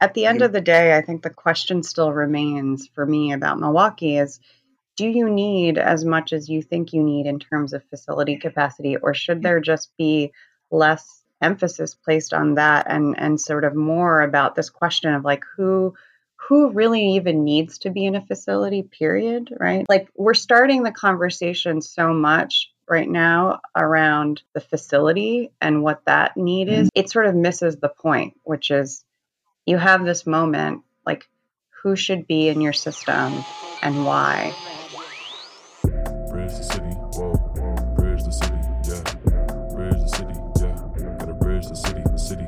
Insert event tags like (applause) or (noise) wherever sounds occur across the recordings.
At the end mm-hmm. of the day, I think the question still remains for me about Milwaukee is do you need as much as you think you need in terms of facility capacity, or should mm-hmm. there just be less emphasis placed on that and and sort of more about this question of like who who really even needs to be in a facility period right? Like we're starting the conversation so much right now around the facility and what that need is. Mm-hmm. It sort of misses the point which is you have this moment like who should be in your system and why Bridge the city, whoa. Bridge the city, yeah. Bridge the city, yeah. Gotta bridge the city, the city.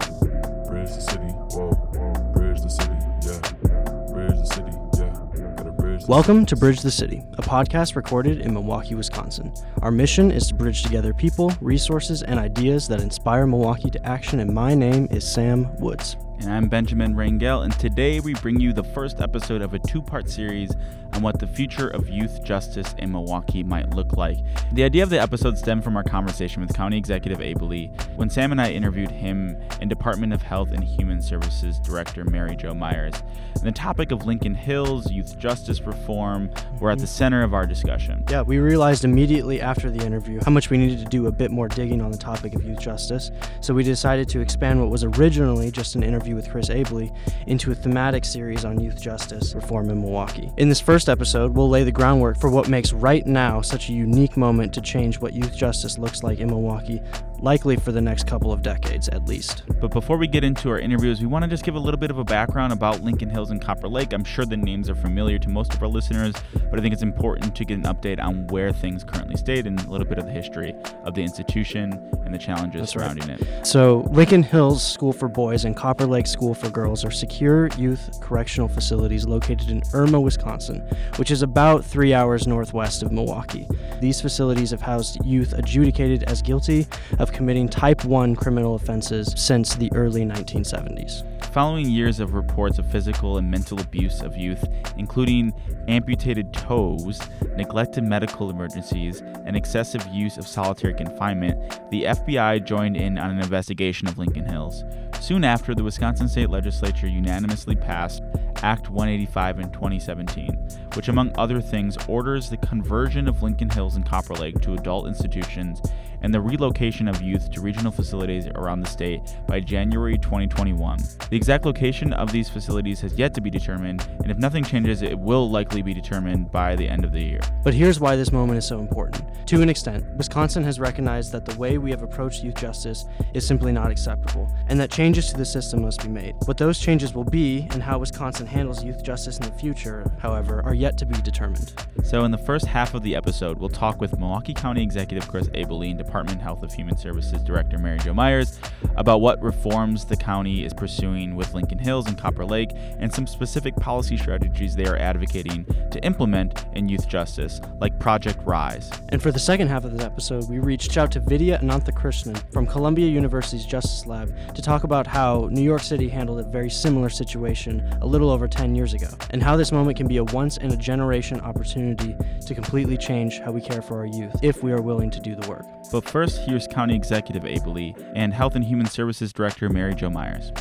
Bridge the city, whoa. Bridge the city, yeah. Bridge the city, yeah. Gotta bridge Welcome to Bridge the City, a podcast recorded in Milwaukee, Wisconsin. Our mission is to bridge together people, resources, and ideas that inspire Milwaukee to action, and my name is Sam Woods. And I'm Benjamin Rangel, and today we bring you the first episode of a two part series on what the future of youth justice in Milwaukee might look like. The idea of the episode stemmed from our conversation with County Executive Abele when Sam and I interviewed him and Department of Health and Human Services Director Mary Jo Myers. And the topic of Lincoln Hills youth justice reform were at the center of our discussion. Yeah, we realized immediately after the interview how much we needed to do a bit more digging on the topic of youth justice, so we decided to expand what was originally just an interview with Chris Abele into a thematic series on youth justice reform in Milwaukee. In this first episode, we'll lay the groundwork for what makes right now such a unique moment to change what youth justice looks like in Milwaukee, likely for the next couple of decades at least. But before we get into our interviews, we want to just give a little bit of a background about Lincoln Hills and Copper Lake. I'm sure the names are familiar to most of our listeners, but I think it's important to get an update on where things currently stand and a little bit of the history of the institution and the challenges That's right. surrounding it. So, Lincoln Hills School for Boys and Copper Lake School for Girls are secure youth correctional facilities located in Irma, Wisconsin, which is about three hours northwest of Milwaukee. These facilities have housed youth adjudicated as guilty of committing type 1 criminal offenses since the early 1970s. Following years of reports of physical and mental abuse of youth, including amputated toes, neglected medical emergencies, and excessive use of solitary confinement, the FBI joined in on an investigation of Lincoln Hills. Soon after, the Wisconsin State Legislature unanimously passed Act 185 in 2017, which, among other things, orders the conversion of Lincoln Hills and Copper Lake to adult institutions and the relocation of youth to regional facilities around the state by January 2021. The exact location of these facilities has yet to be determined, and if nothing changes, it will likely be determined by the end of the year. But here's why this moment is so important. To an extent, Wisconsin has recognized that the way we have approached youth justice is simply not acceptable, and that changes to the system must be made. What those changes will be, and how Wisconsin handles youth justice in the future, however, are yet to be determined. So, in the first half of the episode, we'll talk with Milwaukee County Executive Chris Abele and Department Health of Human Services Director Mary Jo Myers about what reforms the county is pursuing with Lincoln Hills and Copper Lake and some specific policy strategies they are advocating to implement in youth justice, like Project Rise. And for the second half of this episode, we reached out to Vidya Ananthakrishnan from Columbia University's Justice Lab to talk about how New York City handled a very similar situation a little over 10 years ago, and how this moment can be a once in a generation opportunity to completely change how we care for our youth if we are willing to do the work. But first, here's County Executive Abele and Health and Human Services Director Mary Jo Myers.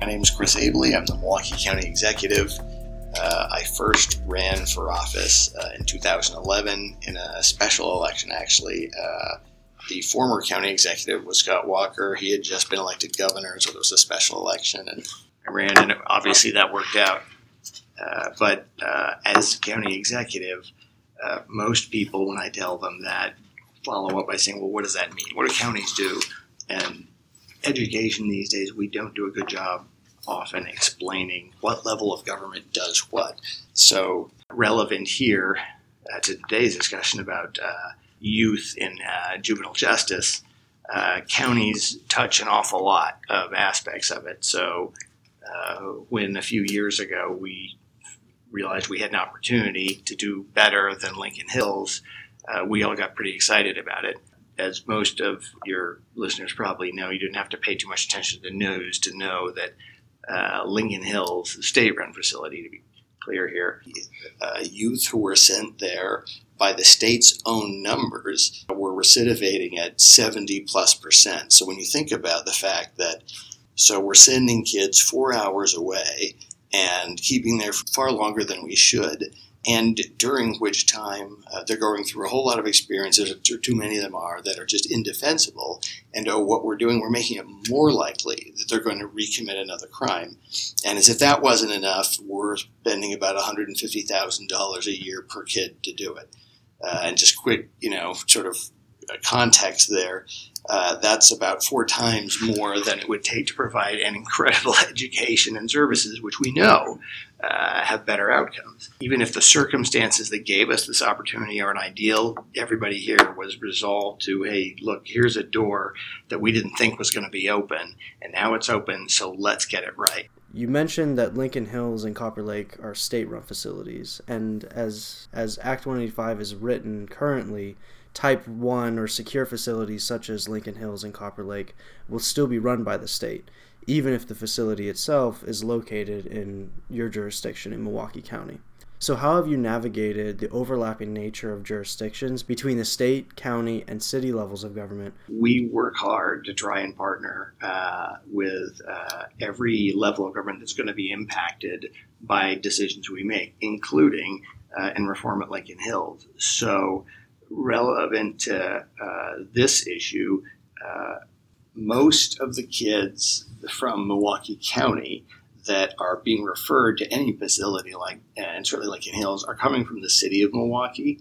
My name is Chris Abele. I'm the Milwaukee County Executive. Uh, I first ran for office uh, in 2011 in a special election, actually. Uh, the former county executive was Scott Walker. He had just been elected governor, so there was a special election, and I ran, and obviously that worked out. Uh, but uh, as county executive, uh, most people, when I tell them that, follow up by saying, well, what does that mean? What do counties do? And education these days, we don't do a good job often explaining what level of government does what. So, relevant here uh, to today's discussion about uh, youth in uh, juvenile justice, uh, counties touch an awful lot of aspects of it. So, uh, when a few years ago we realized we had an opportunity to do better than Lincoln Hills, uh, we all got pretty excited about it as most of your listeners probably know, you didn't have to pay too much attention to the news to know that uh, Lincoln Hills, the state-run facility to be clear here. Uh, youth who were sent there by the state's own numbers were recidivating at 70 plus percent. So when you think about the fact that, so we're sending kids four hours away and keeping there far longer than we should, and during which time uh, they're going through a whole lot of experiences, or too many of them are, that are just indefensible. And oh, what we're doing, we're making it more likely that they're going to recommit another crime. And as if that wasn't enough, we're spending about $150,000 a year per kid to do it. Uh, and just quick, you know, sort of context there, uh, that's about four times more than it would take to provide an incredible (laughs) education and services, which we know uh, have better outcomes. Even if the circumstances that gave us this opportunity aren't ideal, everybody here was resolved to, hey, look, here's a door that we didn't think was going to be open, and now it's open, so let's get it right. You mentioned that Lincoln Hills and Copper Lake are state-run facilities, and as as Act 185 is written currently, Type 1 or secure facilities such as Lincoln Hills and Copper Lake will still be run by the state, even if the facility itself is located in your jurisdiction in Milwaukee County. So, how have you navigated the overlapping nature of jurisdictions between the state, county, and city levels of government? We work hard to try and partner uh, with uh, every level of government that's going to be impacted by decisions we make, including uh, in reform at Lincoln Hills. So, relevant to uh, this issue, uh, most of the kids from Milwaukee County that are being referred to any facility like, and certainly Lincoln Hills, are coming from the city of Milwaukee.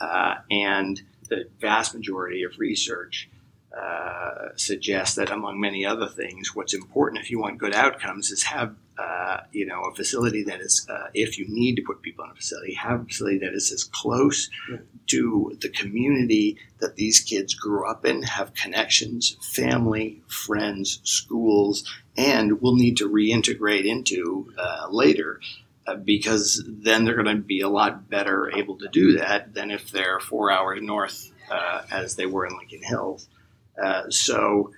Uh, and the vast majority of research uh, suggests that, among many other things, what's important if you want good outcomes is have uh, you know, a facility that is, uh, if you need to put people in a facility, have a facility that is as close yeah. to the community that these kids grew up in, have connections, family, friends, schools, and will need to reintegrate into uh, later. Uh, because then they're going to be a lot better able to do that than if they're four hours north, uh, as they were in Lincoln Hills. So,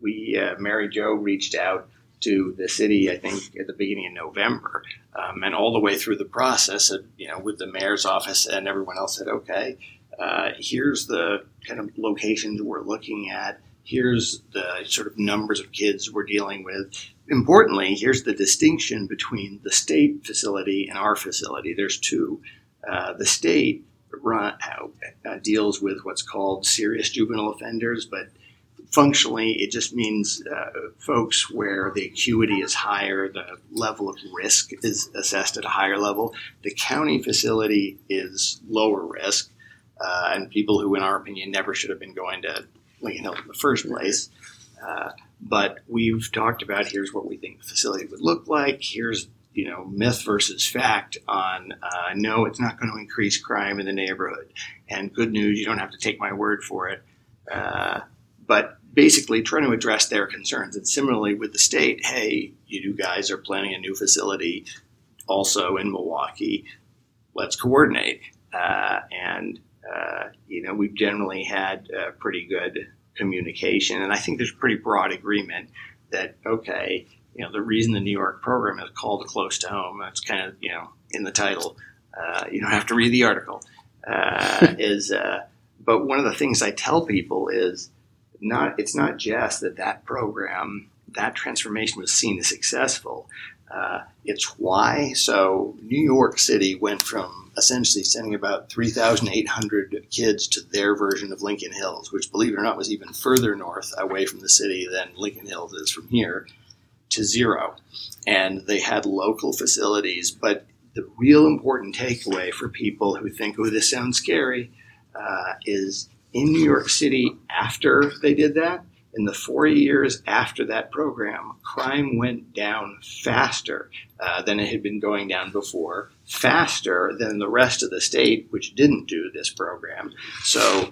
we, Mary Jo reached out to the city, I think, at the beginning of November, um, and all the way through the process, you know, with the mayor's office and everyone else said, okay, uh, here's the kind of locations we're looking at. Here's the sort of numbers of kids we're dealing with. Importantly, here's the distinction between the state facility and our facility. There's two. Uh, the state run, uh, deals with what's called serious juvenile offenders, but functionally, it just means uh, folks where the acuity is higher, the level of risk is assessed at a higher level. The county facility is lower risk, uh, and people who, in our opinion, never should have been going to Lincoln Hills in the first place. Uh, but we've talked about here's what we think the facility would look like. Here's you know myth versus fact on uh, no, it's not going to increase crime in the neighborhood. And good news, you don't have to take my word for it. Uh, but basically trying to address their concerns. And similarly with the state, hey, you guys are planning a new facility also in Milwaukee. Let's coordinate. Uh, and, uh, you know, we've generally had pretty good communication. And I think there's pretty broad agreement that, okay, you know, the reason the New York program is called Close to Home, that's kind of, you know, in the title. Uh, you don't have to read the article. Uh, (laughs) is, uh, but one of the things I tell people is, not it's not just that that program that transformation was seen as successful. Uh, it's why. So New York City went from essentially sending about 3,800 kids to their version of Lincoln Hills, which, believe it or not, was even further north away from the city than Lincoln Hills is from here, to zero. And they had local facilities, but the real important takeaway for people who think, oh, this sounds scary, uh, is in New York City after they did that, in the four years after that program, crime went down faster uh, than it had been going down before, faster than the rest of the state, which didn't do this program. So,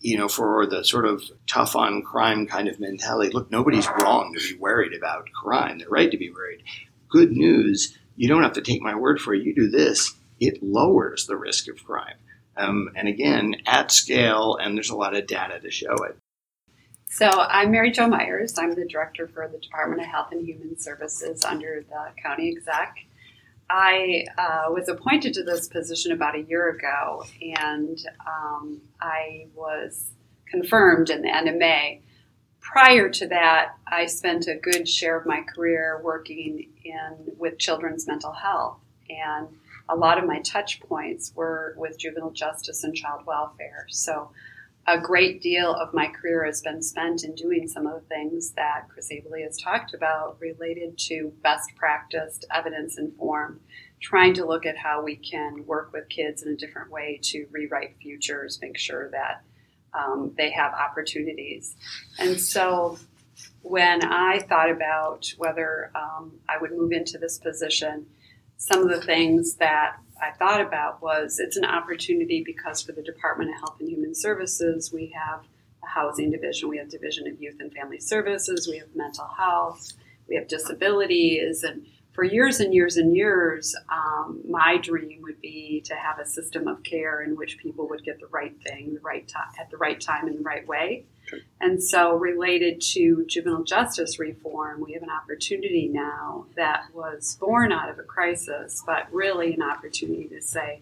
you know, for the sort of tough on crime kind of mentality, look, nobody's wrong to be worried about crime. They're right to be worried. Good news, you don't have to take my word for it. You do this, it lowers the risk of crime. Um, and again, at scale, and there's a lot of data to show it. So I'm Mary Jo Myers. I'm the director for the Department of Health and Human Services under the county exec. I uh, was appointed to this position about a year ago, and um, I was confirmed in the end of May. Prior to that, I spent a good share of my career working in with children's mental health, and a lot of my touch points were with juvenile justice and child welfare. So a great deal of my career has been spent in doing some of the things that Chris Abele has talked about related to best practice, evidence informed, trying to look at how we can work with kids in a different way to rewrite futures, make sure that um, they have opportunities. And so when I thought about whether um, I would move into this position, some of the things that I thought about was it's an opportunity because for the Department of Health and Human Services, we have a housing division, we have division of youth and family services, we have mental health, we have disabilities, and for years and years and years, um, my dream would be to have a system of care in which people would get the right thing, the right time, at the right time, in the right way. And so, related to juvenile justice reform, we have an opportunity now that was born out of a crisis, but really an opportunity to say,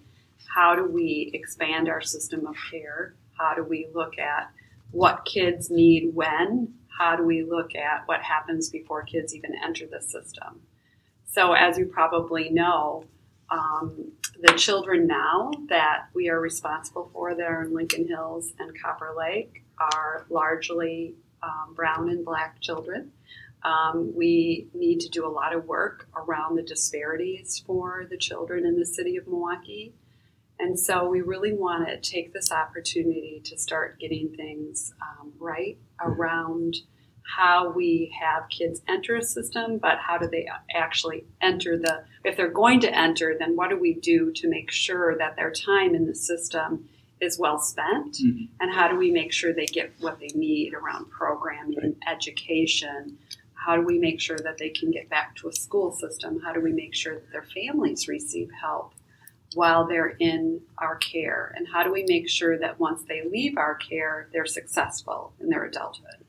how do we expand our system of care? How do we look at what kids need when? How do we look at what happens before kids even enter the system? So, as you probably know, um, the children now that we are responsible for that are in Lincoln Hills and Copper Lake are largely um, brown and black children. Um, we need to do a lot of work around the disparities for the children in the city of Milwaukee. And so we really want to take this opportunity to start getting things um, right around how we have kids enter a system, but how do they actually enter the, if they're going to enter, then what do we do to make sure that their time in the system is well spent? Mhm. And how do we make sure they get what they need around programming, education? How do we make sure that they can get back to a school system? How do we make sure that their families receive help while they're in our care? And how do we make sure that once they leave our care, they're successful in their adulthood?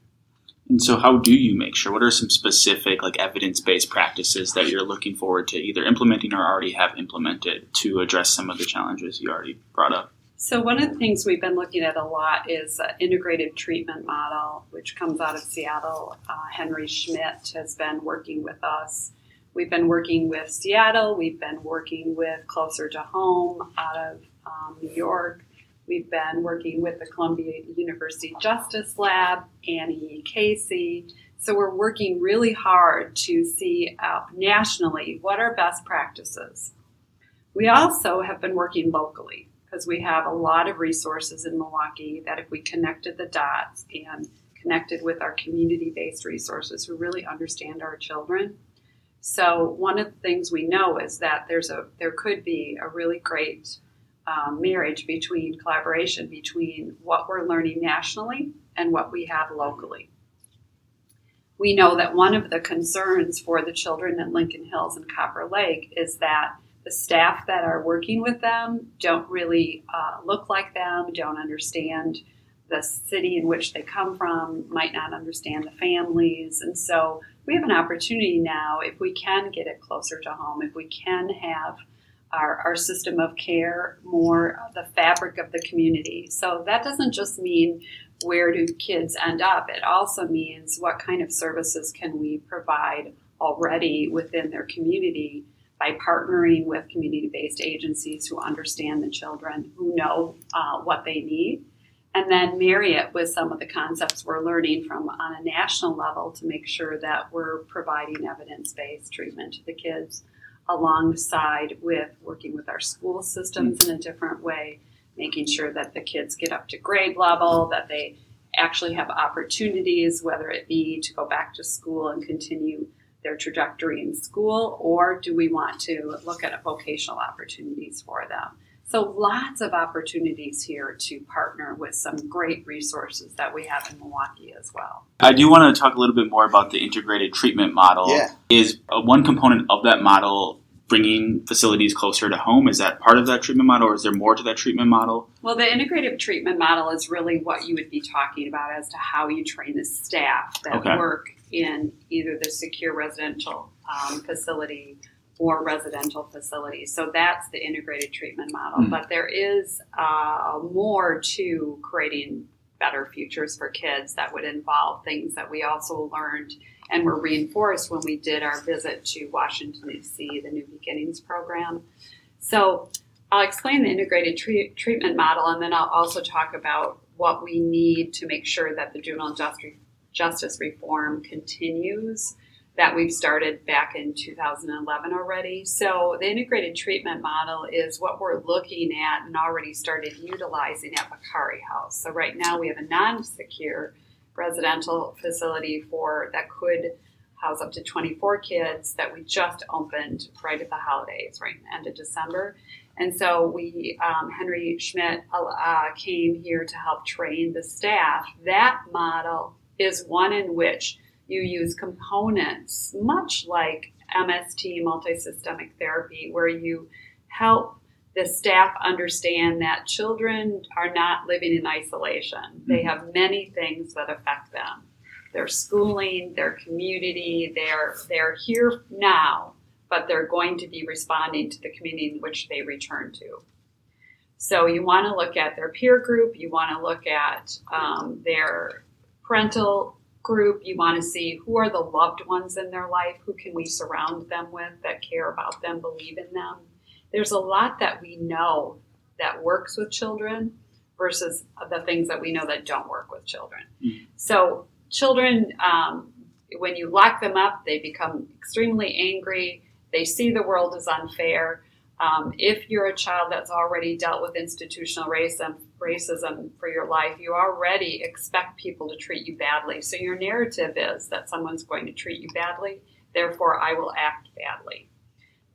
And so, how do you make sure? What are some specific, like evidence-based practices that you're looking forward to either implementing or already have implemented to address some of the challenges you already brought up? So one of the things we've been looking at a lot is an integrated treatment model, which comes out of Seattle. Uh, Henry Schmidt has been working with us. We've been working with Seattle. We've been working with Closer to Home out of um, New York. We've been working with the Columbia University Justice Lab, Annie Casey. So we're working really hard to see nationally what are best practices. We also have been working locally because we have a lot of resources in Milwaukee that if we connected the dots and connected with our community based resources who really understand our children. So one of the things we know is that there's a there could be a really great um, marriage between collaboration between what we're learning nationally and what we have locally. We know that one of the concerns for the children at Lincoln Hills and Copper Lake is that the staff that are working with them don't really uh, look like them, don't understand the city in which they come from, might not understand the families. And so we have an opportunity now, if we can get it closer to home, if we can have our, our system of care more the fabric of the community. So that doesn't just mean where do kids end up, it also means what kind of services can we provide already within their community by partnering with community based agencies who understand the children, who know uh, what they need, and then marry it with some of the concepts we're learning from on a national level to make sure that we're providing evidence based treatment to the kids alongside with working with our school systems mm. in a different way, making sure that the kids get up to grade level, that they actually have opportunities, whether it be to go back to school and continue their trajectory in school, or do we want to look at vocational opportunities for them? So, lots of opportunities here to partner with some great resources that we have in Milwaukee as well. I do want to talk a little bit more about the integrated treatment model. Yeah. Is uh, one component of that model bringing facilities closer to home? Is that part of that treatment model, or is there more to that treatment model? Well, the integrative treatment model is really what you would be talking about as to how you train the staff that Okay. work in either the secure residential um, facility or residential facilities. So that's the integrated treatment model. Mm. But there is uh, more to creating better futures for kids that would involve things that we also learned and were reinforced when we did our visit to Washington, D.C., the New Beginnings program. So I'll explain the integrated tre- treatment model and then I'll also talk about what we need to make sure that the juvenile justice, justice reform continues that we've started back in 2011 already. So the integrated treatment model is what we're looking at and already started utilizing at Bakari House. So right now we have a non-secure residential facility for that could house up to 24 kids that we just opened right at the holidays, right end of December. And so we, um, Henry Schmidt uh, came here to help train the staff. That model is one in which you use components, much like MST, multisystemic therapy, where you help the staff understand that children are not living in isolation. They have many things that affect them. Their schooling, their community, they're they're here now, but they're going to be responding to the community in which they return to. So you want to look at their peer group, you want to look at um, their parental group, you want to see who are the loved ones in their life, who can we surround them with that care about them, believe in them. There's a lot that we know that works with children versus the things that we know that don't work with children. Mm. So children, um, when you lock them up, they become extremely angry. They see the world as unfair. Um, if you're a child that's already dealt with institutional racism, racism for your life, you already expect people to treat you badly. So your narrative is that someone's going to treat you badly, therefore I will act badly.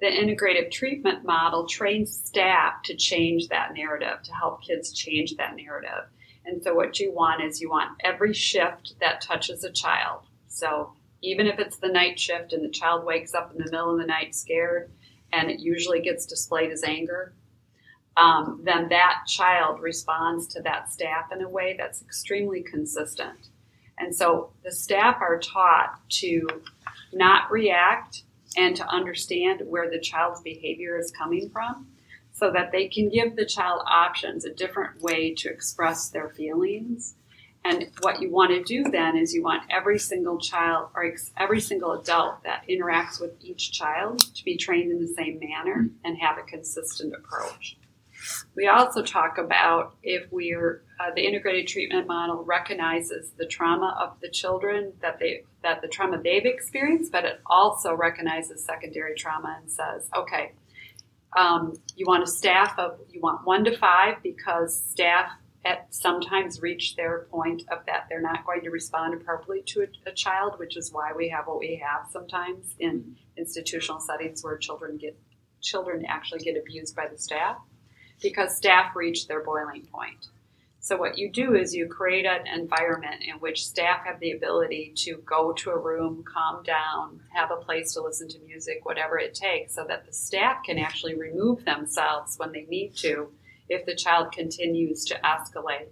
The integrative treatment model trains staff to change that narrative, to help kids change that narrative. And so what you want is you want every shift that touches a child. So even if it's the night shift and the child wakes up in the middle of the night scared, and it usually gets displayed as anger, um, then that child responds to that staff in a way that's extremely consistent. And so the staff are taught to not react and to understand where the child's behavior is coming from so that they can give the child options, a different way to express their feelings. And what you want to do then is you want every single child or every single adult that interacts with each child to be trained in the same manner and have a consistent approach. We also talk about if we're uh, the integrated treatment model recognizes the trauma of the children that they that the trauma they've experienced, but it also recognizes secondary trauma and says, okay, um, you want a staff of you want one to five because staff at sometimes reach their point of that they're not going to respond appropriately to a, a child, which is why we have what we have sometimes in institutional settings where children get children actually get abused by the staff because staff reach their boiling point. So what you do is you create an environment in which staff have the ability to go to a room, calm down, have a place to listen to music, whatever it takes, so that the staff can actually remove themselves when they need to if the child continues to escalate.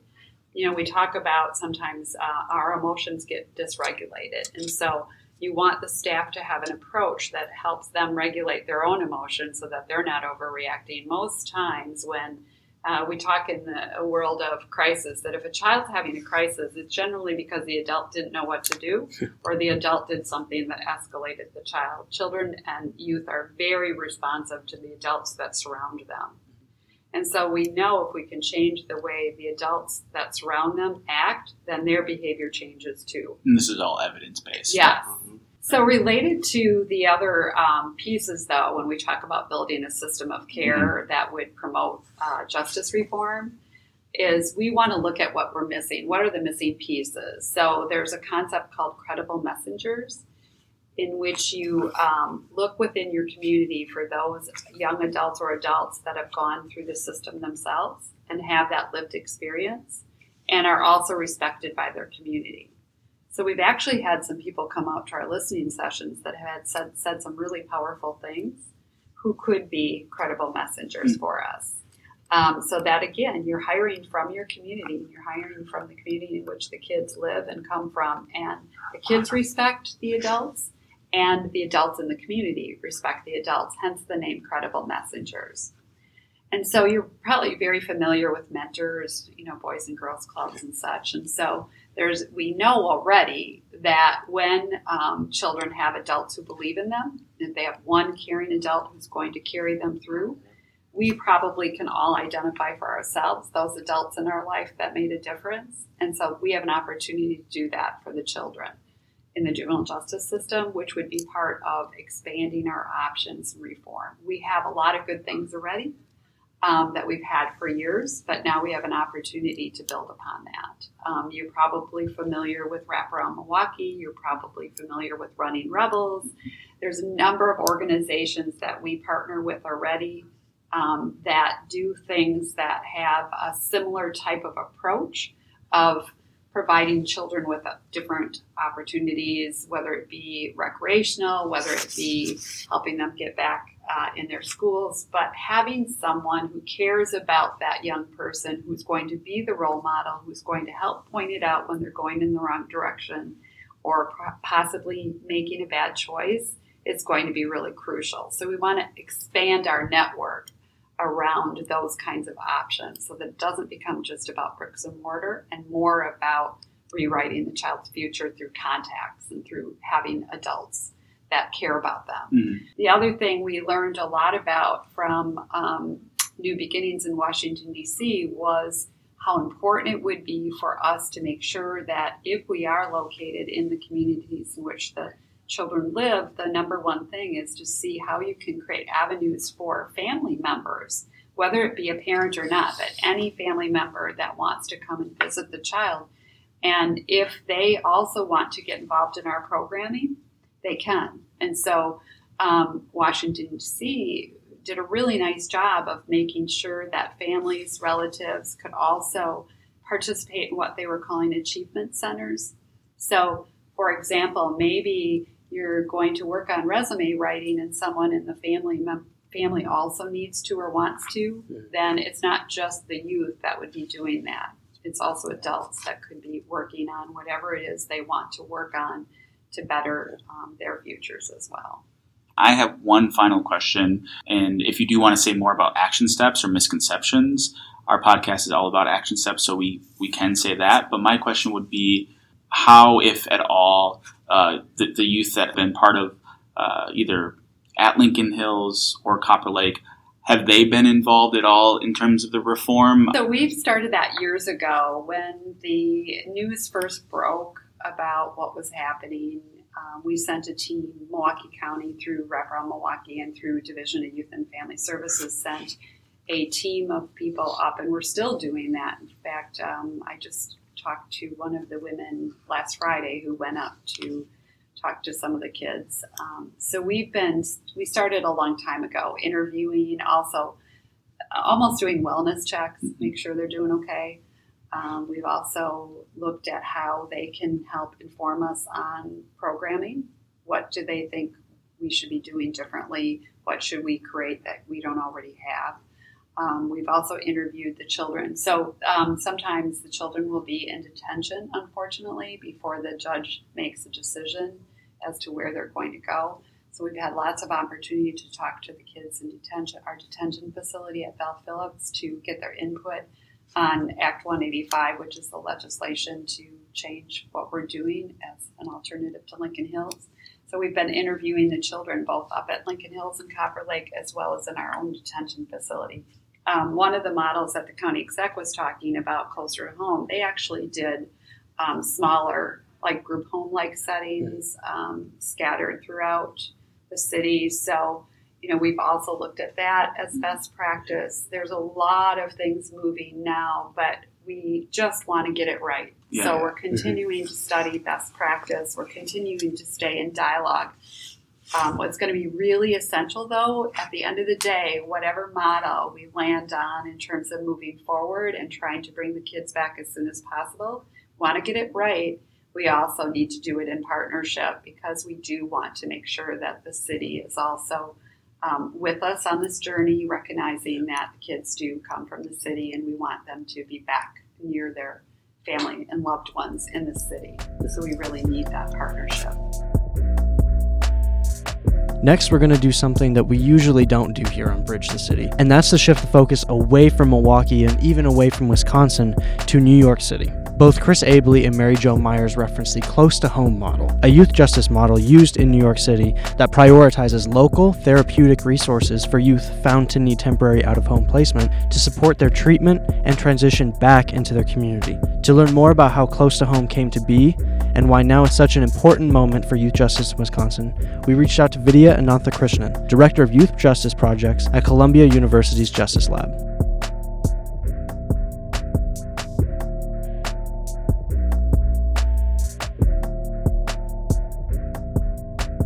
You know, we talk about sometimes uh, our emotions get dysregulated, and so you want the staff to have an approach that helps them regulate their own emotions so that they're not overreacting. Most times, when uh, we talk in the world of crisis that if a child's having a crisis, it's generally because the adult didn't know what to do (laughs) or the adult did something that escalated the child. Children and youth are very responsive to the adults that surround them. And so we know if we can change the way the adults that surround them act, then their behavior changes too. And this is all evidence based. Yes. So, related to the other um, pieces, though, when we talk about building a system of care that would promote uh, justice reform, is we want to look at what we're missing. What are the missing pieces? So, there's a concept called credible messengers, in which you um, look within your community for those young adults or adults that have gone through the system themselves and have that lived experience and are also respected by their community. So we've actually had some people come out to our listening sessions that had said, said some really powerful things who could be credible messengers Mm. for us. Um, so that again, you're hiring from your community, you're hiring from the community in which the kids live and come from, and the kids respect the adults, and the adults in the community respect the adults, hence the name Credible Messengers. And so you're probably very familiar with mentors, you know, boys and girls clubs and such. And so there's we know already that when um, children have adults who believe in them, if they have one caring adult who's going to carry them through, we probably can all identify for ourselves those adults in our life that made a difference. And so we have an opportunity to do that for the children in the juvenile justice system, which would be part of expanding our options reform. We have a lot of good things already um, that we've had for years, but now we have an opportunity to build upon that. Um, you're probably familiar with Wraparound Milwaukee, you're probably familiar with Running Rebels. There's a number of organizations that we partner with already um, that do things that have a similar type of approach of providing children with different opportunities, whether it be recreational, whether it be helping them get back uh, in their schools, but having someone who cares about that young person who's going to be the role model, who's going to help point it out when they're going in the wrong direction or possibly making a bad choice is going to be really crucial. So we want to expand our network around those kinds of options so that it doesn't become just about bricks and mortar and more about rewriting the child's future through contacts and through having adults that care about them. Mm-hmm. The other thing we learned a lot about from um, New Beginnings in Washington, D.C. was how important it would be for us to make sure that if we are located in the communities in which the children live, the number one thing is to see how you can create avenues for family members, whether it be a parent or not, but any family member that wants to come and visit the child. And if they also want to get involved in our programming, they can. And so um, Washington, D.C. did a really nice job of making sure that families, relatives could also participate in what they were calling achievement centers. So, for example, maybe you're going to work on resume writing and someone in the family mem- family also needs to or wants to, then it's not just the youth that would be doing that. It's also adults that could be working on whatever it is they want to work on to better um, their futures as well. I have one final question, and if you do want to say more about action steps or misconceptions, our podcast is all about action steps, so we we can say that. But my question would be, how, if at all, uh, the, the, youth that have been part of uh, either at Lincoln Hills or Copper Lake have they been involved at all in terms of the reform? So we've started that years ago when the news first broke about what was happening. Um, we sent a team, Milwaukee County, through Wraparound Milwaukee and through Division of Youth and Family Services, sent a team of people up, and we're still doing that. In fact, um, I just talked to one of the women last Friday who went up to talk to some of the kids. Um, so we've been, we started a long time ago interviewing, also almost doing wellness checks, make sure they're doing okay. Um, we've also looked at how they can help inform us on programming. What do they think we should be doing differently? What should we create that we don't already have? Um, we've also interviewed the children. So um, sometimes the children will be in detention, unfortunately, before the judge makes a decision as to where they're going to go. So we've had lots of opportunity to talk to the kids in detention, our detention facility at Vel Phillips, to get their input on Act 185, which is the legislation to change what we're doing as an alternative to Lincoln Hills. So we've been interviewing the children both up at Lincoln Hills and Copper Lake as well as in our own detention facility. Um, one of the models that the county exec was talking about closer to home, they actually did um, smaller, like group home like settings um, scattered throughout the city. So you know, we've also looked at that as best practice. There's a lot of things moving now, but we just want to get it right. Yeah. So we're continuing to study best practice. We're continuing to stay in dialogue. Um, what's going to be really essential, though, at the end of the day, whatever model we land on in terms of moving forward and trying to bring the kids back as soon as possible, want to get it right. We also need to do it in partnership because we do want to make sure that the city is also um, with us on this journey, recognizing that the kids do come from the city and we want them to be back near their family and loved ones in the city. So we really need that partnership. Next, we're going to do something that we usually don't do here on Bridge the City, and that's to shift the focus away from Milwaukee and even away from Wisconsin to New York City. Both Chris Abele and Mary Jo Myers reference the close to home model, a youth justice model used in New York City that prioritizes local therapeutic resources for youth found to need temporary out of home placement to support their treatment and transition back into their community. To learn more about how close to home came to be and why now is such an important moment for youth justice in Wisconsin, we reached out to Vidya Ananthakrishnan, Director of Youth Justice Projects at Columbia University's Justice Lab.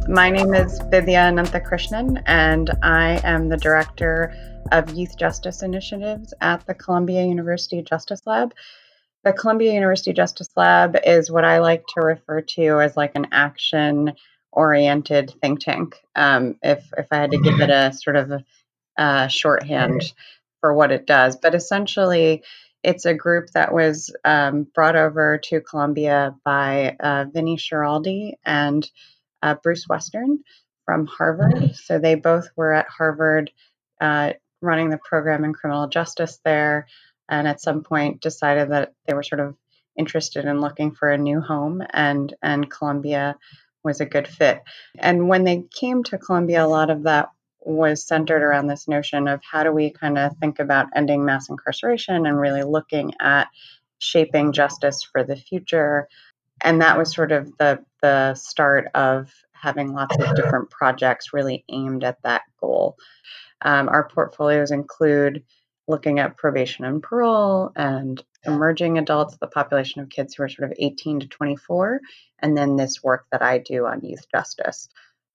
My name is Vidya Ananthakrishnan, and I am the Director of Youth Justice Initiatives at the Columbia University Justice Lab. The Columbia University Justice Lab is what I like to refer to as like an action oriented think tank. Um, if, if I had to give it a sort of a, a shorthand for what it does, but essentially, it's a group that was um, brought over to Columbia by uh, Vinnie Schiraldi and uh, Bruce Western from Harvard. So they both were at Harvard uh, running the program in criminal justice there, and at some point decided that they were sort of interested in looking for a new home, and and Columbia was a good fit. And when they came to Columbia, a lot of that was centered around this notion of how do we kind of think about ending mass incarceration and really looking at shaping justice for the future and that was sort of the the start of having lots of different projects really aimed at that goal. Um, our portfolios include looking at probation and parole and emerging adults, the population of kids who are sort of 18 to 24, and then this work that I do on youth justice.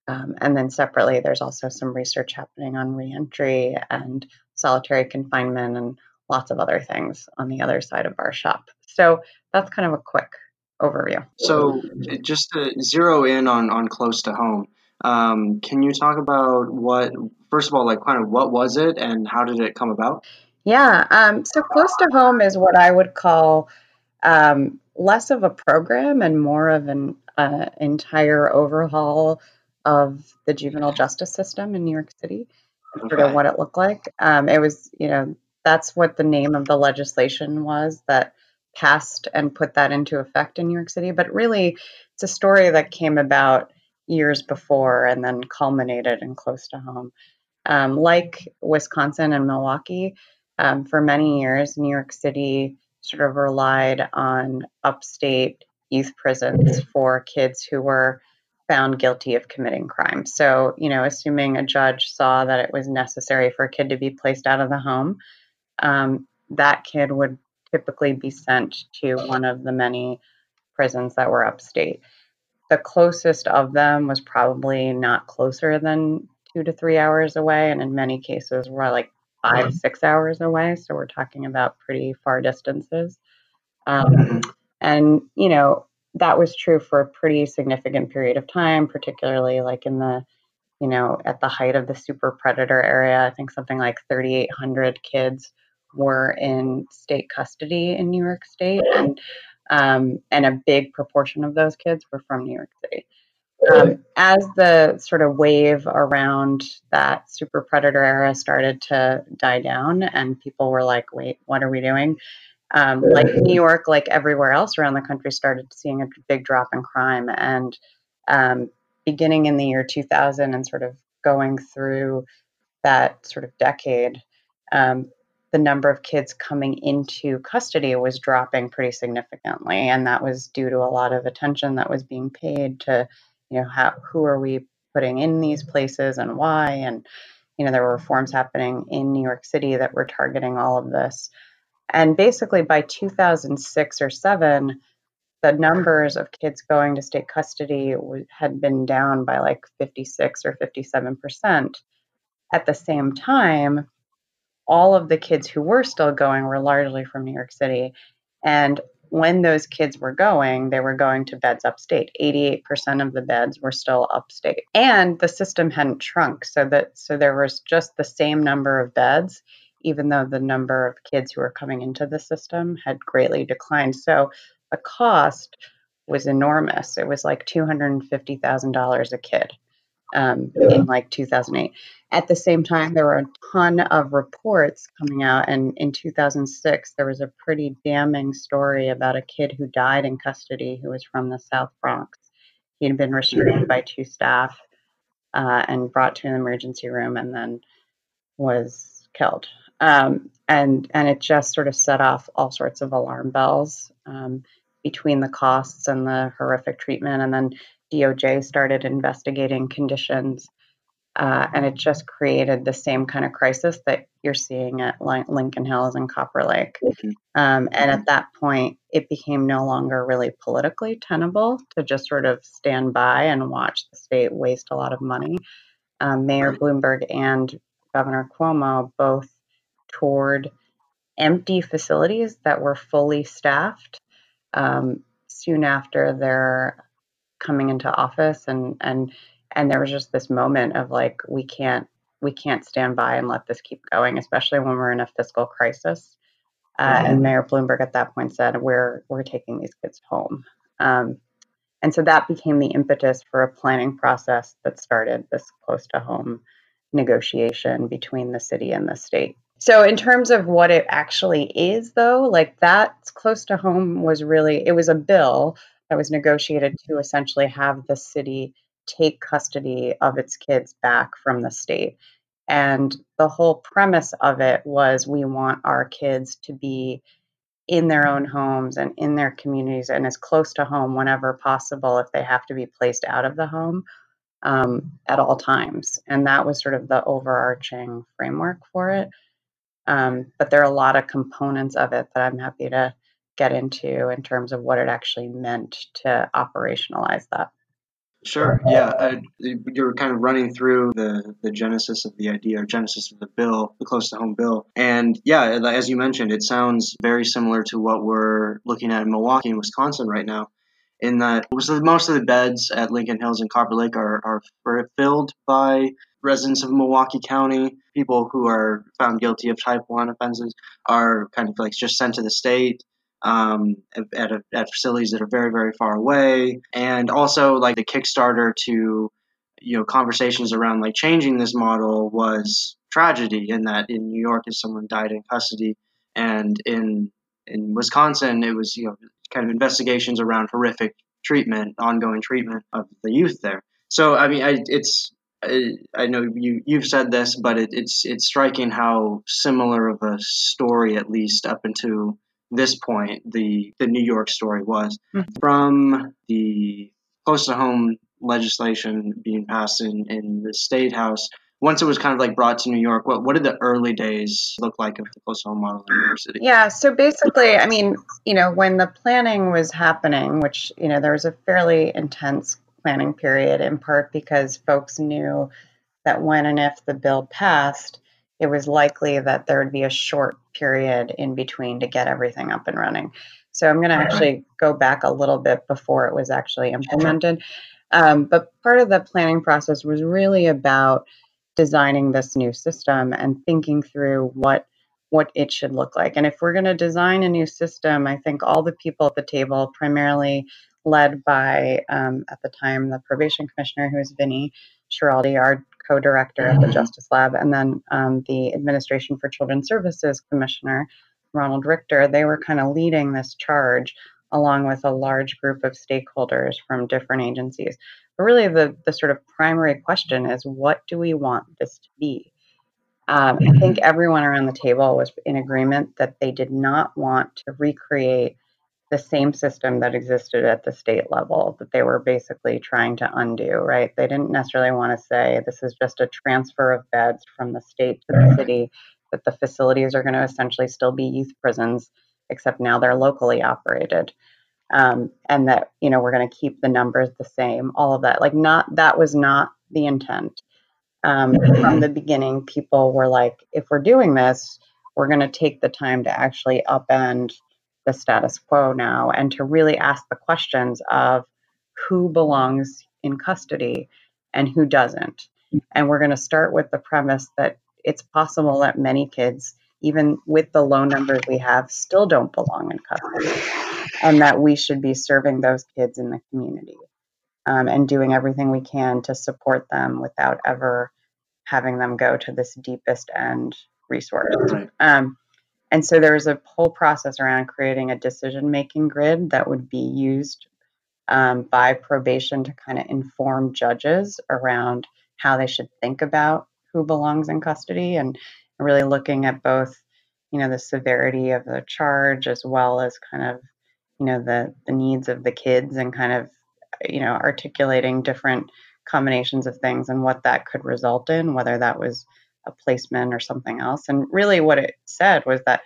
Um, and then separately, there's also some research happening on reentry and solitary confinement and lots of other things on the other side of our shop. So that's kind of a quick overview. So, just to zero in on, on close to home, um, can you talk about what, first of all, like kind of what was it and how did it come about? Yeah, um, so close to home is what I would call um, less of a program and more of an uh, entire overhaul of the juvenile justice system in New York City, okay. sort of what it looked like. Um, it was, you know, that's what the name of the legislation was that passed and put that into effect in New York City. But really, it's a story that came about years before and then culminated in close to home. Um, like Wisconsin and Milwaukee, um, for many years, New York City sort of relied on upstate youth prisons for kids who were found guilty of committing crime. So, you know, assuming a judge saw that it was necessary for a kid to be placed out of the home, um, that kid would typically be sent to one of the many prisons that were upstate. The closest of them was probably not closer than two to three hours away, and in many cases were like five, six hours away. So we're talking about pretty far distances. Um, and, you know, that was true for a pretty significant period of time, particularly like in the, you know, at the height of the super predator area. I think something like 3,800 kids were in state custody in New York State, and um, and a big proportion of those kids were from New York City. Um, as the sort of wave around that super predator era started to die down, and people were like, "Wait, what are we doing?" Um, like New York, like everywhere else around the country, started seeing a big drop in crime, and um, beginning in the year 2000 and sort of going through that sort of decade, um, the number of kids coming into custody was dropping pretty significantly and that was due to a lot of attention that was being paid to you know how who are we putting in these places and why? And you know there were reforms happening in New York City that were targeting all of this. And basically by 2006 or 7 the numbers of kids going to state custody had been down by like 56 or 57% at the same time all of the kids who were still going were largely from New York City. And when those kids were going, they were going to beds upstate. 88% of the beds were still upstate. And the system hadn't shrunk. So that so there was just the same number of beds, even though the number of kids who were coming into the system had greatly declined. So the cost was enormous. It was like $250,000 a kid um, in like 2008. At the same time, there were a ton of reports coming out, and in 2006, there was a pretty damning story about a kid who died in custody who was from the South Bronx. He had been restrained by two staff uh, and brought to an emergency room, and then was killed. Um, and and it just sort of set off all sorts of alarm bells um, between the costs and the horrific treatment, and then DOJ started investigating conditions, uh, and it just created the same kind of crisis that you're seeing at Lincoln Hills and Copper Lake. Mm-hmm. Um, and at that point, it became no longer really politically tenable to just sort of stand by and watch the state waste a lot of money. Um, Mayor Bloomberg and Governor Cuomo both toured empty facilities that were fully staffed um, soon after their coming into office and and and there was just this moment of like we can't we can't stand by and let this keep going especially when we're in a fiscal crisis. Uh, and mayor bloomberg at that point said we're we're taking these kids home. Um, and so that became the impetus for a planning process that started this close to home negotiation between the city and the state. So, in terms of what it actually is, though, like that's close to home was really, it was a bill that was negotiated to essentially have the city take custody of its kids back from the state. And the whole premise of it was we want our kids to be in their own homes and in their communities and as close to home whenever possible if they have to be placed out of the home um, at all times. And that was sort of the overarching framework for it. Um, but there are a lot of components of it that I'm happy to get into in terms of what it actually meant to operationalize that. Sure. Yeah, uh, you're kind of running through the the genesis of the idea or genesis of the bill, the close to home bill, and yeah, as you mentioned, it sounds very similar to what we're looking at in Milwaukee and Wisconsin right now. In that, most of the beds at Lincoln Hills and Copper Lake are, are filled by residents of Milwaukee County, people who are found guilty of type 1 offenses, are kind of like just sent to the state um, at, a, at facilities that are very, very far away. And also, like the Kickstarter to, you know, conversations around like changing this model was tragedy in that in New York, if someone died in custody, and in in Wisconsin, it was, you know, kind of investigations around horrific treatment, ongoing treatment of the youth there. So, I mean, I, it's I, I know you you've said this, but it, it's it's striking how similar of a story, at least up until this point, the the New York story was mm-hmm. from the close to home legislation being passed in in the state house. Once it was kind of like brought to New York, what what did the early days look like of the close to home model in New York City? Yeah, so basically, I mean, you know, when the planning was happening, which you know there was a fairly intense planning period, in part because folks knew that when and if the bill passed, it was likely that there would be a short period in between to get everything up and running. So I'm going to actually go back a little bit before it was actually implemented. Um, but part of the planning process was really about designing this new system and thinking through what what it should look like. And if we're going to design a new system, I think all the people at the table, primarily led by, um, at the time, the probation commissioner, who is Vinny Schiraldi, our co director at the mm-hmm. Justice Lab, and then um, the Administration for Children's Services commissioner, Ronald Richter. They were kind of leading this charge along with a large group of stakeholders from different agencies. But really, the, the sort of primary question is what do we want this to be? Um, I think mm-hmm. everyone around the table was in agreement that they did not want to recreate the same system that existed at the state level that they were basically trying to undo, right? They didn't necessarily want to say this is just a transfer of beds from the state to the city, that the facilities are going to essentially still be youth prisons, except now they're locally operated. Um, and that, you know, we're going to keep the numbers the same, all of that. Like, not that was not the intent. Um, from the beginning, people were like, if we're doing this, we're going to take the time to actually upend the status quo now and to really ask the questions of who belongs in custody and who doesn't. And we're going to start with the premise that it's possible that many kids, even with the low numbers we have, still don't belong in custody, and that we should be serving those kids in the community. um, and doing everything we can to support them without ever having them go to this deepest end resource. Right. Um, and so there was a whole process around creating a decision making grid that would be used um, by probation to kind of inform judges around how they should think about who belongs in custody and really looking at both you know the severity of the charge as well as kind of you know the the needs of the kids and kind of you know articulating different combinations of things and what that could result in whether that was a placement or something else. And really what it said was that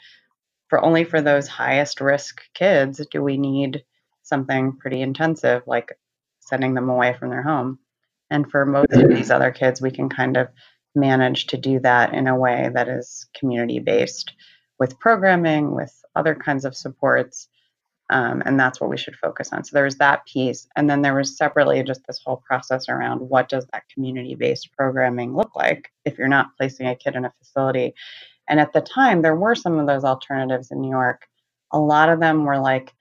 for only for those highest risk kids do we need something pretty intensive like sending them away from their home? And for most of these other kids we can kind of manage to do that in a way that is community based with programming with other kinds of supports um, and that's what we should focus on. So there was that piece, and then there was separately just this whole process around what does that community-based programming look like if you're not placing a kid in a facility. And at the time, there were some of those alternatives in New York. A lot of them were like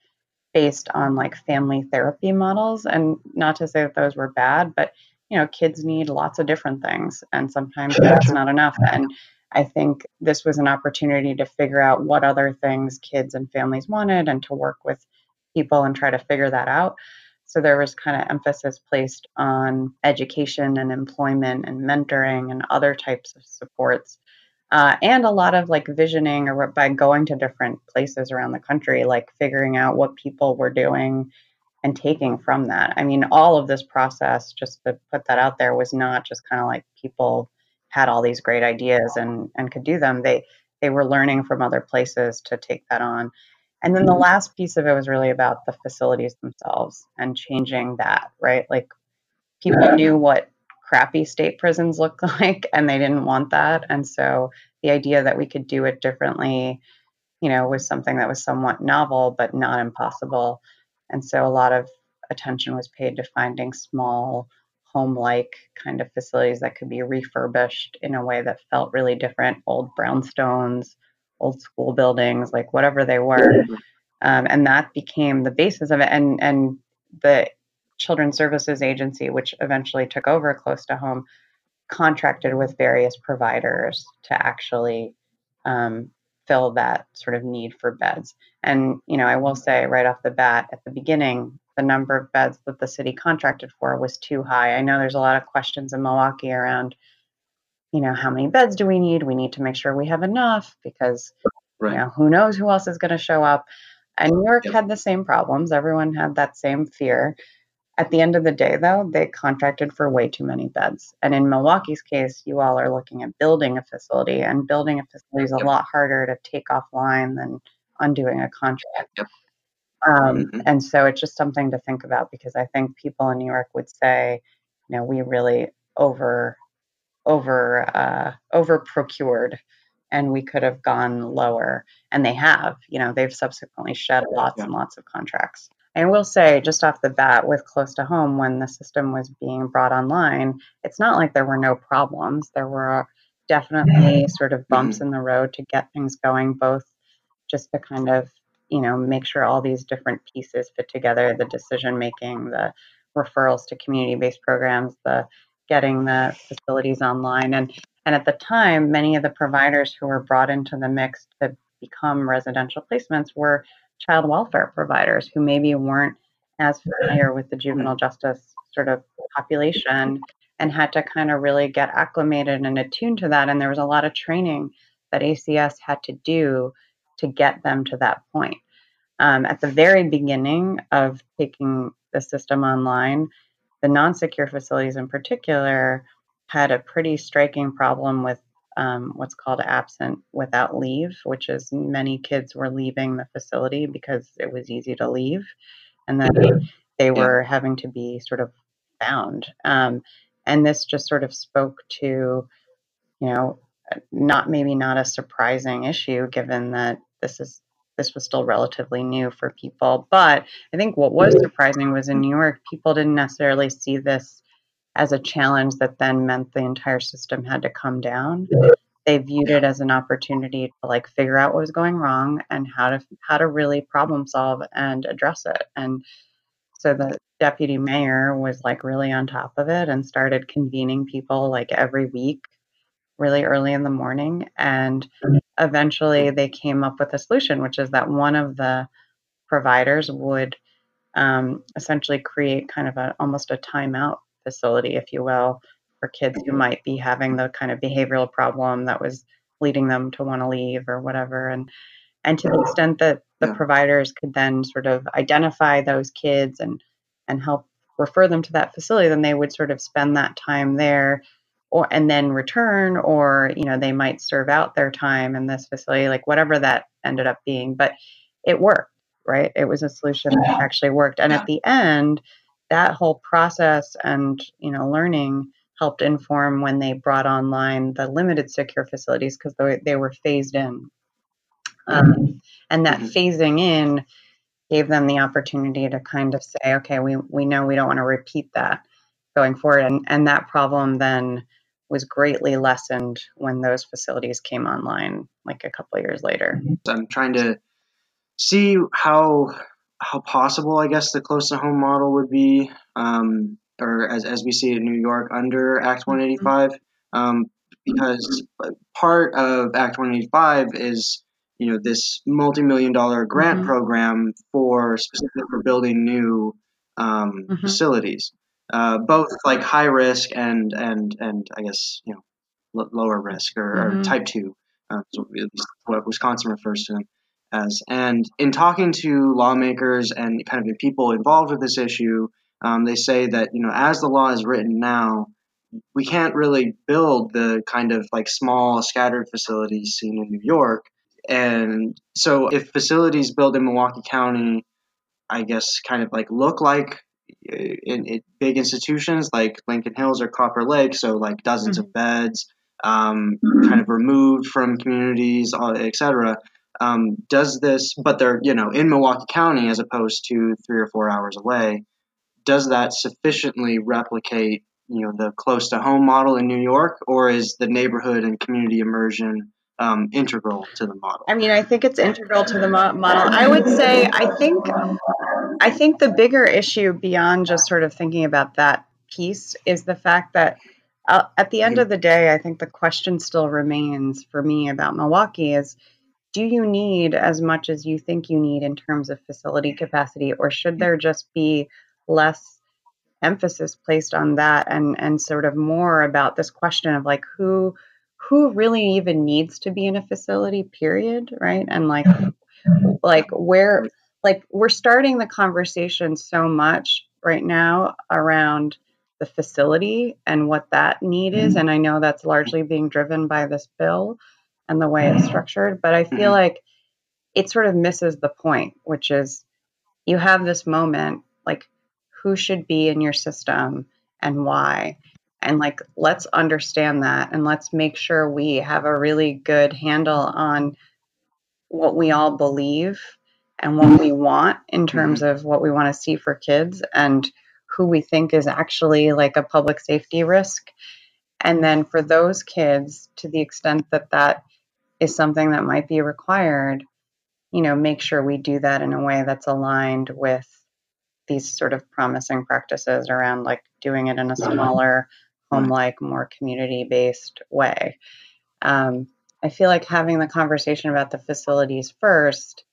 based on like family therapy models, and not to say that those were bad, but you know, kids need lots of different things, and sometimes that's not enough. And I think this was an opportunity to figure out what other things kids and families wanted and to work with people and try to figure that out. So there was kind of emphasis placed on education and employment and mentoring and other types of supports. Uh, and a lot of like visioning or by going to different places around the country, like figuring out what people were doing and taking from that. I mean, all of this process, just to put that out there, was not just kind of like people had all these great ideas and and could do them they they were learning from other places to take that on. And then the mm-hmm. last piece of it was really about the facilities themselves and changing that right? Like people knew what crappy state prisons looked (laughs) like and they didn't want that. And so the idea that we could do it differently you know was something that was somewhat novel but not impossible. And so a lot of attention was paid to finding small home like kind of facilities that could be refurbished in a way that felt really different old brownstones, old school buildings, like whatever they were. Um, and that became the basis of it. And, and the Children's Services Agency, which eventually took over close to home, contracted with various providers to actually um, fill that sort of need for beds. And, you know, I will say right off the bat at the beginning, the number of beds that the city contracted for was too high. I know there's a lot of questions in Milwaukee around, you know, how many beds do we need? We need to make sure we have enough because, right. you know, who knows who else is going to show up. And New York yep. had the same problems. Everyone had that same fear. At the end of the day, though, they contracted for way too many beds. And in Milwaukee's case, you all are looking at building a facility, and building a facility is a lot harder to take offline than undoing a contract. Yep. Um, mm-hmm. And so it's just something to think about because I think people in New York would say, you know, we really over over uh, over procured and we could have gone lower and they have you know they've subsequently shed lots yeah. and lots of contracts i will say just off the bat with close to home when the system was being brought online it's not like there were no problems there were definitely sort of bumps mm-hmm. in the road to get things going both just to kind of you know make sure all these different pieces fit together the decision making the referrals to community based programs the getting the facilities online. And and at the time many of the providers who were brought into the mix to become residential placements were child welfare providers who maybe weren't as familiar with the juvenile justice sort of population and had to kind of really get acclimated and attuned to that. And there was a lot of training that ACS had to do to get them to that point. Um, at the very beginning of taking the system online, the non secure facilities in particular had a pretty striking problem with um, what's called absent without leave, which is many kids were leaving the facility because it was easy to leave. And then mm-hmm. they were having to be sort of bound. Um, and this just sort of spoke to, you know, not maybe not a surprising issue given that this is this was still relatively new for people. But I think what was surprising was in New York, people didn't necessarily see this as a challenge that then meant the entire system had to come down. They viewed it as an opportunity to like figure out what was going wrong and how to how to really problem solve and address it. And so the deputy mayor was like really on top of it and started convening people like every week really early in the morning and eventually they came up with a solution which is that one of the providers would um, essentially create kind of a almost a timeout facility if you will for kids who might be having the kind of behavioral problem that was leading them to want to leave or whatever. And and to the extent that the Yeah. providers could then sort of identify those kids and and help refer them to that facility then they would sort of spend that time there or and then return or you know they might serve out their time in this facility like whatever that ended up being but it worked right? It was a solution that actually worked. And at the end that whole process and you know learning helped inform when they brought online the limited secure facilities because they, they were phased in. Um, and that Mhm. phasing in gave them the opportunity to kind of say okay we, we know we don't want to repeat that going forward. And, and that problem then was greatly lessened when those facilities came online like a couple of years later I'm trying to see how how possible I guess the close to home model would be, um, or as, as we see it in New York under Act 185, um, because part of Act 185 is you know this multi-million dollar grant Mhm. program for specifically for building new um, Mhm. facilities, uh, both like high risk and and and I guess you know l- lower risk or, or Mhm. type two, uh, so at least what Wisconsin refers to them as. And in talking to lawmakers and kind of the people involved with this issue, um, they say that you know as the law is written now, we can't really build the kind of like small scattered facilities seen in New York. And so if facilities built in Milwaukee County, I guess kind of like look like in, in big institutions like Lincoln Hills or Copper Lake, so like dozens of beds, um, kind of removed from communities, uh, et cetera. Um, does this, but they're you know in Milwaukee County as opposed to three or four hours away. Does that sufficiently replicate you know the close to home model in New York, or is the neighborhood and community immersion um, integral to the model? I mean, I think it's integral to the mo- model. I would say, I think, I think the bigger issue beyond just sort of thinking about that piece is the fact that uh, at the end of the day, I think the question still remains for me about Milwaukee is do you need as much as you think you need in terms of facility capacity, or should there just be less emphasis placed on that and and sort of more about this question of like who who really even needs to be in a facility period right? And like like where like we're starting the conversation so much right now around the facility and what that need is and i know that's largely being driven by this bill and the way it's structured but i feel Mhm. like it sort of misses the point which is you have this moment like who should be in your system and why? And like let's understand that and let's make sure we have a really good handle on what we all believe and what we want in terms of what we want to see for kids and who we think is actually like a public safety risk. And then for those kids to the extent that that is something that might be required you know make sure we do that in a way that's aligned with these sort of promising practices around like doing it in a smaller home like more community based way. Um, i feel like having the conversation about the facilities first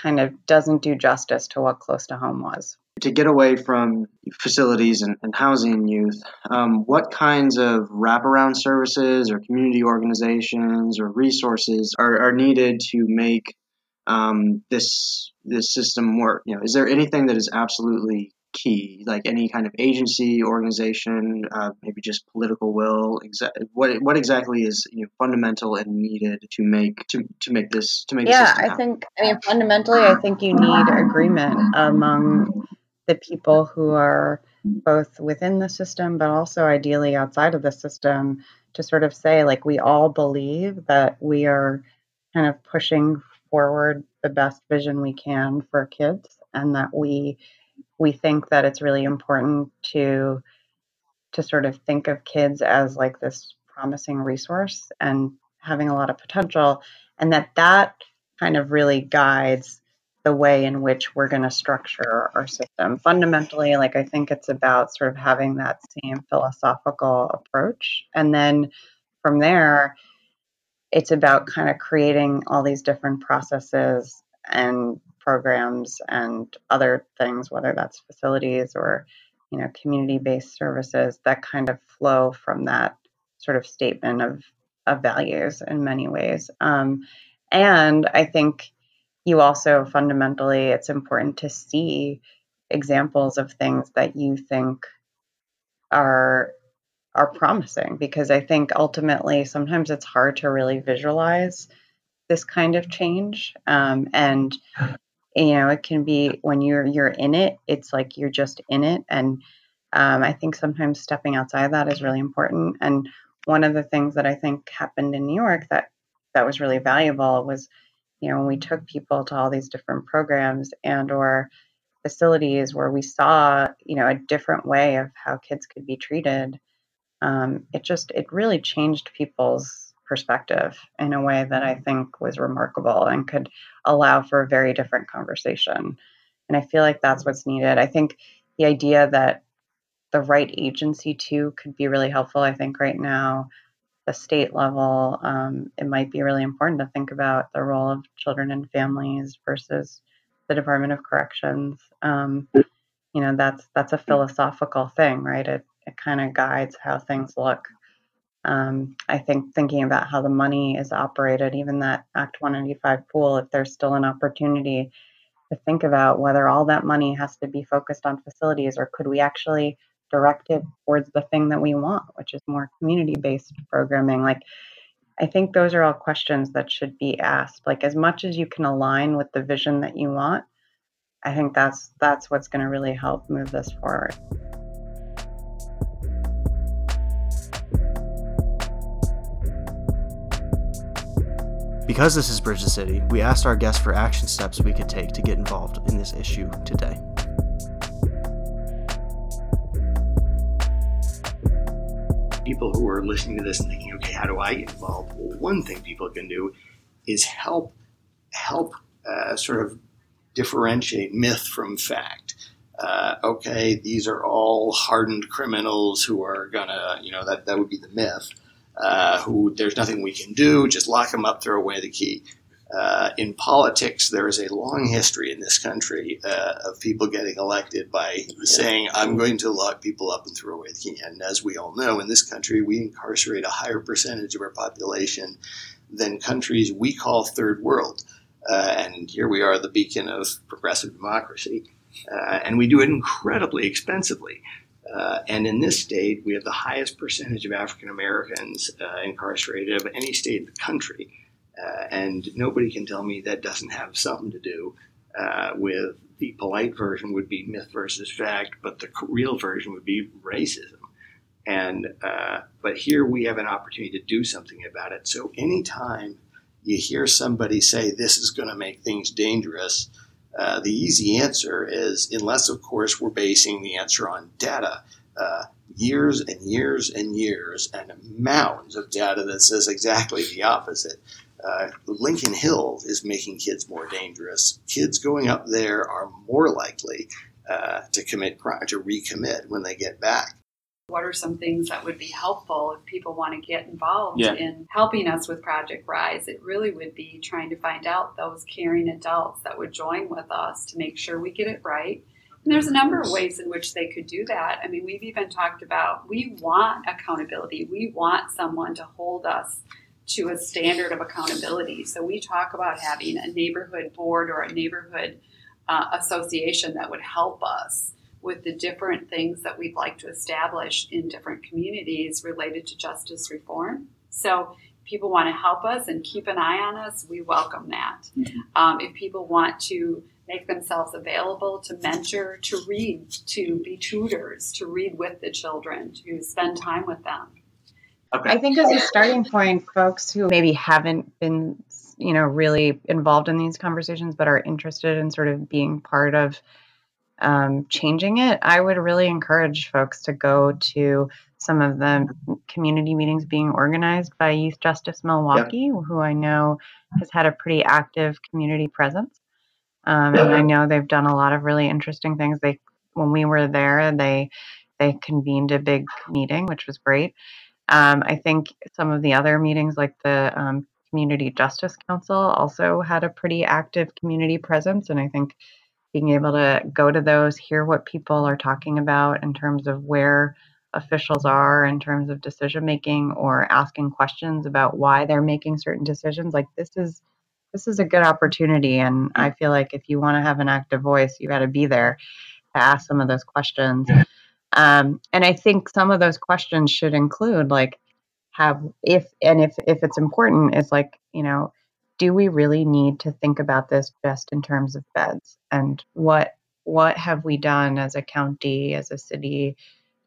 kind of doesn't do justice to what close to home was to get away from facilities and, and housing youth, um, what kinds of wraparound services or community organizations or resources are, are needed to make um, this this system work? You know, is there anything that is absolutely key, like any kind of agency, organization, uh, maybe just political will? Exa- what what exactly is you know, fundamental and needed to make to, to make this to make yeah i happen? think i mean fundamentally i think you need agreement among the people who are both within the system but also ideally outside of the system to sort of say like we all believe that we are kind of pushing forward the best vision we can for kids and that we we think that it's really important to to sort of think of kids as like this promising resource and having a lot of potential and that that kind of really guides the way in which we're going to structure our system. Fundamentally, like I think it's about sort of having that same philosophical approach. And then from there, it's about kind of creating all these different processes and programs and other things, whether that's facilities or you know community-based services that kind of flow from that sort of statement of of values in many ways. Um, and I think you also fundamentally, it's important to see examples of things that you think are are promising because I think ultimately sometimes it's hard to really visualize this kind of change. Um, and (laughs) you know, it can be when you're you're in it, it's like you're just in it. And um, I think sometimes stepping outside of that is really important. And one of the things that I think happened in New York that that was really valuable was, you know, when we took people to all these different programs and or facilities where we saw, you know, a different way of how kids could be treated. Um, it just it really changed people's perspective in a way that I think was remarkable and could allow for a very different conversation. And I feel like that's what's needed. I think the idea that the right agency too could be really helpful. I think right now, the state level, um, it might be really important to think about the role of children and families versus the Department of Corrections. Um, you know, that's that's a philosophical thing, right? It it kind of guides how things look. Um, I think thinking about how the money is operated, even that Act 195 pool, if there's still an opportunity to think about whether all that money has to be focused on facilities or could we actually direct it towards the thing that we want, which is more community based programming. Like, I think those are all questions that should be asked. Like, as much as you can align with the vision that you want, I think that's that's what's going to really help move this forward. Because this is Bridge the City, we asked our guests for action steps we could take to get involved in this issue today. people who are listening to this and thinking, okay, how do I get involved? Well, one thing people can do is help help uh, sort of differentiate myth from fact. Uh, okay, these are all hardened criminals who are gonna, you know, that that would be the myth. Uh, who there's nothing we can do, just lock them up, throw away the key. Uh, in politics, there is a long history in this country uh, of people getting elected by saying, I'm going to lock people up and throw away the key. And as we all know, in this country, we incarcerate a higher percentage of our population than countries we call third world. Uh, and here we are, the beacon of progressive democracy. Uh, and we do it incredibly expensively. Uh, and in this state, we have the highest percentage of African Americans uh, incarcerated of any state in the country. Uh, and nobody can tell me that doesn't have something to do uh, with the polite version would be myth versus fact, but the real version would be racism. And uh, but here we have an opportunity to do something about it. So anytime you hear somebody say this is going to make things dangerous, uh, the easy answer is unless of course we're basing the answer on data. Uh, years and years and years and mounds of data that says exactly the opposite. Uh, Lincoln Hill is making kids more dangerous. Kids going up there are more likely uh, to commit crime, to recommit when they get back. What are some things that would be helpful if people want to get involved Yeah. in helping us with Project Rise? It really would be trying to find out those caring adults that would join with us to make sure we get it right. And there's a number of ways in which they could do that. I mean, we've even talked about we want accountability. We want someone to hold us to a standard of accountability. So we talk about having a neighborhood board or a neighborhood uh, association that would help us with the different things that we'd like to establish in different communities related to justice reform. So if people want to help us and keep an eye on us, we welcome that. Um, if people want to make themselves available to mentor, to read, to be tutors, to read with the children, to spend time with them. I think as a starting point, folks who maybe haven't been, you know, really involved in these conversations but are interested in sort of being part of um, changing it, I would really encourage folks to go to some of the community meetings being organized by Youth Justice Milwaukee, who I know has had a pretty active community presence. Um, and I know they've done a lot of really interesting things. They when we were there, they they convened a big meeting, which was great. Um, I think some of the other meetings, like the um, Community Justice Council, also had a pretty active community presence, and I think being able to go to those, hear what people are talking about in terms of where officials are in terms of decision making or asking questions about why they're making certain decisions like this is this is a good opportunity. And i feel like if you want to have an active voice you got to be there to ask some of those questions. Um, and i think some of those questions should include like have if and if if it's important is like you know do we really need to think about this just in terms of beds? And what what have we done as a county as a city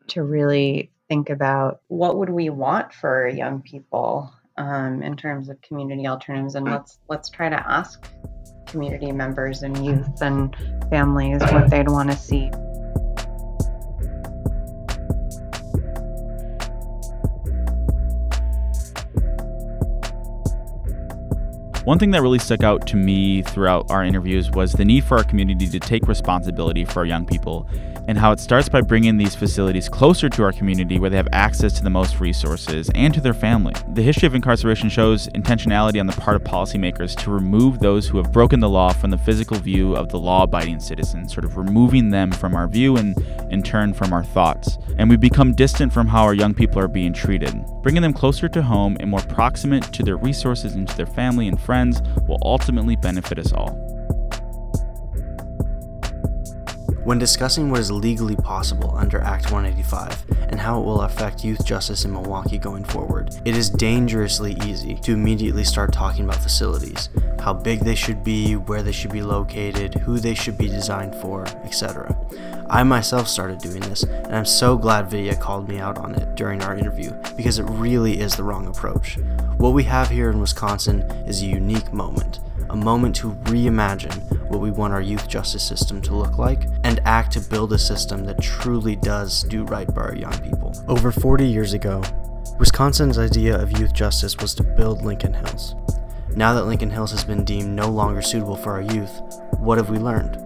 to really think about what would we want for young people um, in terms of community alternatives? And let's let's try to ask community members and youth and families what they'd want to see One thing that really stuck out to me throughout our interviews was the need for our community to take responsibility for our young people and how it starts by bringing these facilities closer to our community where they have access to the most resources and to their family. The history of incarceration shows intentionality on the part of policymakers to remove those who have broken the law from the physical view of the law abiding citizen, sort of removing them from our view and, in turn, from our thoughts. And we become distant from how our young people are being treated. Bringing them closer to home and more proximate to their resources and to their family and friends will ultimately benefit us all. When discussing what is legally possible under Act 185 and how it will affect youth justice in Milwaukee going forward, it is dangerously easy to immediately start talking about facilities, how big they should be, where they should be located, who they should be designed for, etc. I myself started doing this, and I'm so glad Vidya called me out on it during our interview because it really is the wrong approach. What we have here in Wisconsin is a unique moment a moment to reimagine what we want our youth justice system to look like and act to build a system that truly does do right by our young people. Over 40 years ago, Wisconsin's idea of youth justice was to build Lincoln Hills. Now that Lincoln Hills has been deemed no longer suitable for our youth, what have we learned?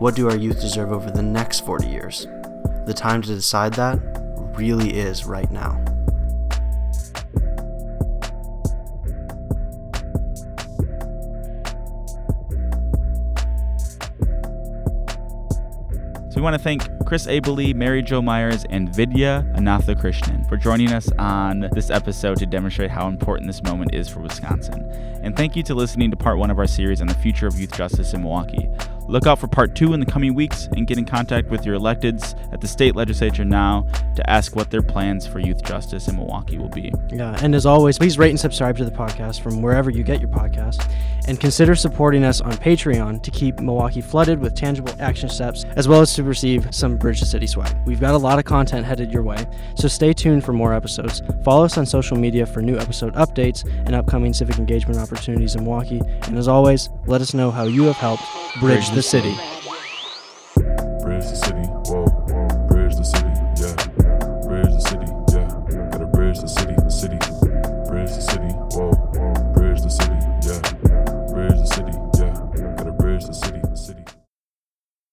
What do our youth deserve over the next 40 years? The time to decide that really is right now. We want to thank Chris Abele, Mary Jo Meyers, and Vidya Ananthakrishnan for joining us on this episode to demonstrate how important this moment is for Wisconsin. And thank you to listening to part one of our series on the future of youth justice in Milwaukee. Look out for part two in the coming weeks and get in contact with your electeds at the state legislature now to ask what their plans for youth justice in Milwaukee will be. Yeah, and as always, please rate and subscribe to the podcast from wherever you get your podcast. And consider supporting us on Patreon to keep Milwaukee flooded with tangible action steps, as well as to receive some Bridge the City swag. We've got a lot of content headed your way, so stay tuned for more episodes. Follow us on social media for new episode updates and upcoming civic engagement opportunities in Milwaukee. And as always, let us know how you have helped bridge the city.